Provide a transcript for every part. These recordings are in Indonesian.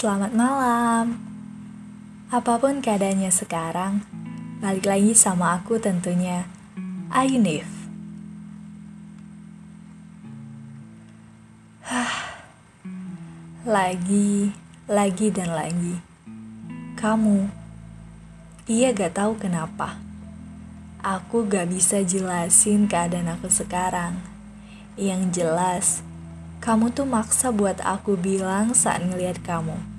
Selamat malam. Apa pun keadaannya sekarang, balik lagi sama aku tentunya, Ayunif. lagi, lagi dan lagi. Kamu, iya gak tahu kenapa. Aku gak bisa jelasin keadaan aku sekarang. Yang jelas, kamu tuh maksa buat aku bilang saat ngeliat kamu.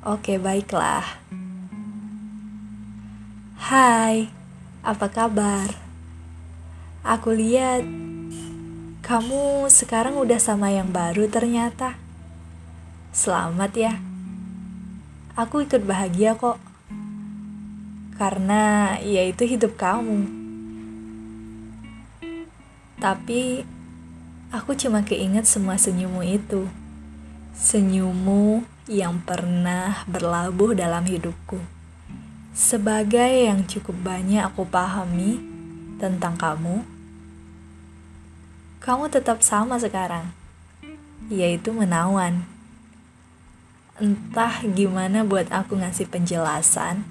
Oke, baiklah. Hai, apa kabar? Aku lihat kamu sekarang udah sama yang baru ternyata. Selamat ya. Aku ikut bahagia kok. Karena ya itu hidup kamu. Tapi aku cuma keinget semua senyummu itu. Senyummu yang pernah berlabuh dalam hidupku. Sebagai yang cukup banyak aku pahami tentang kamu, kamu tetap sama sekarang, yaitu menawan. Entah gimana buat aku ngasih penjelasan,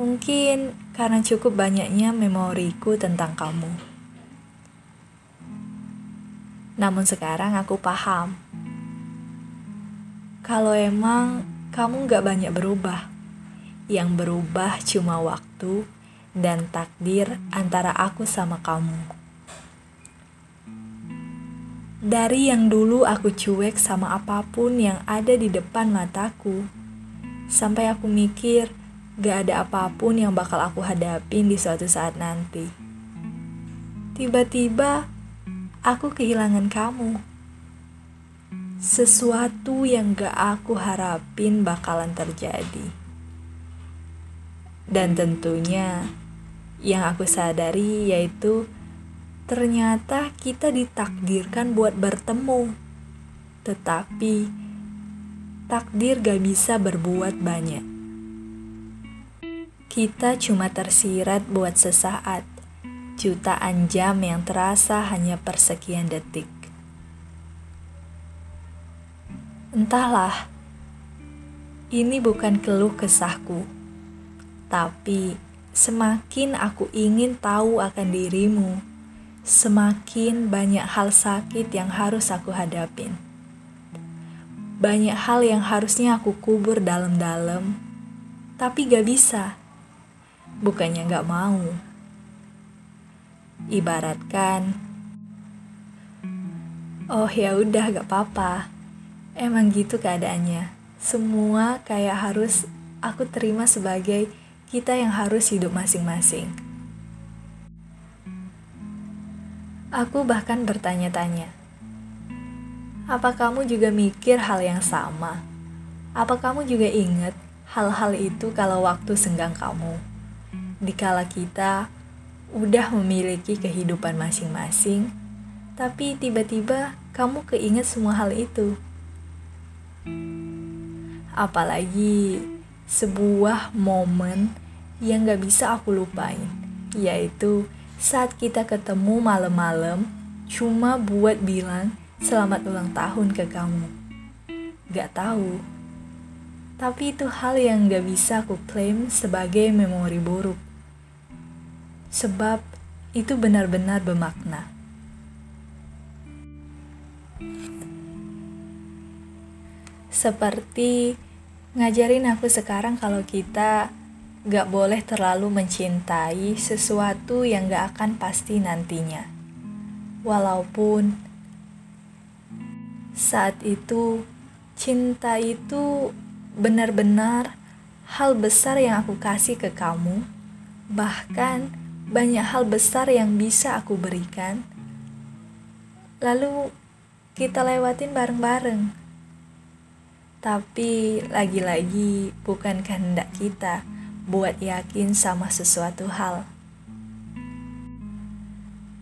mungkin karena cukup banyaknya memoriku tentang kamu. Namun sekarang aku paham. Kalau emang kamu gak banyak berubah. Yang berubah cuma waktu dan takdir antara aku sama kamu. Dari yang dulu aku cuek sama apa pun yang ada di depan mataku, sampai aku mikir gak ada apa pun yang bakal aku hadapin di suatu saat nanti. Tiba-tiba aku kehilangan kamu. Sesuatu yang gak aku harapin bakalan terjadi. Dan tentunya yang aku sadari yaitu ternyata kita ditakdirkan buat bertemu. Tetapi takdir gak bisa berbuat banyak. Kita cuma tersirat buat sesaat jutaan jam yang terasa hanya persekian detik. Entahlah, ini bukan keluh kesahku, tapi semakin aku ingin tahu akan dirimu, semakin banyak hal sakit yang harus aku hadapin. Banyak hal yang harusnya aku kubur dalam-dalam, tapi gak bisa. Bukannya gak mau Ibaratkan, oh ya udah gak apa-apa. Emang gitu keadaannya. Semua kayak harus aku terima sebagai kita yang harus hidup masing-masing. Aku bahkan bertanya-tanya, apa kamu juga mikir hal yang sama? Apa kamu juga ingat hal-hal itu kalau waktu senggang kamu? Dikala kita udah memiliki kehidupan masing-masing, tapi tiba-tiba kamu keinget semua hal itu. Apalagi sebuah momen yang gak bisa aku lupain, yaitu saat kita ketemu malam-malam cuma buat bilang selamat ulang tahun ke kamu. Gak tahu, tapi itu hal yang gak bisa aku klaim sebagai memori buruk sebab itu benar-benar bermakna. Seperti ngajarin aku sekarang kalau kita gak boleh terlalu mencintai sesuatu yang gak akan pasti nantinya. Walaupun saat itu cinta itu benar-benar hal besar yang aku kasih ke kamu, bahkan banyak hal besar yang bisa aku berikan. Lalu kita lewatin bareng-bareng. Tapi lagi-lagi bukan kehendak kita buat yakin sama sesuatu hal.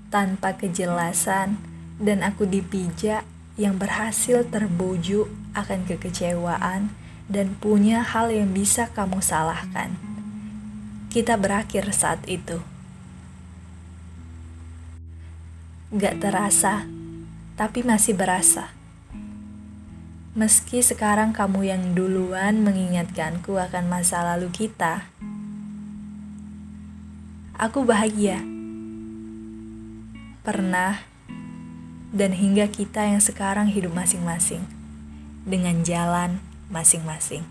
Tanpa kejelasan dan aku dipijak yang berhasil terbujuk akan kekecewaan dan punya hal yang bisa kamu salahkan. Kita berakhir saat itu. Gak terasa, tapi masih berasa. Meski sekarang kamu yang duluan mengingatkanku akan masa lalu kita, aku bahagia. Pernah dan hingga kita yang sekarang hidup masing-masing dengan jalan masing-masing.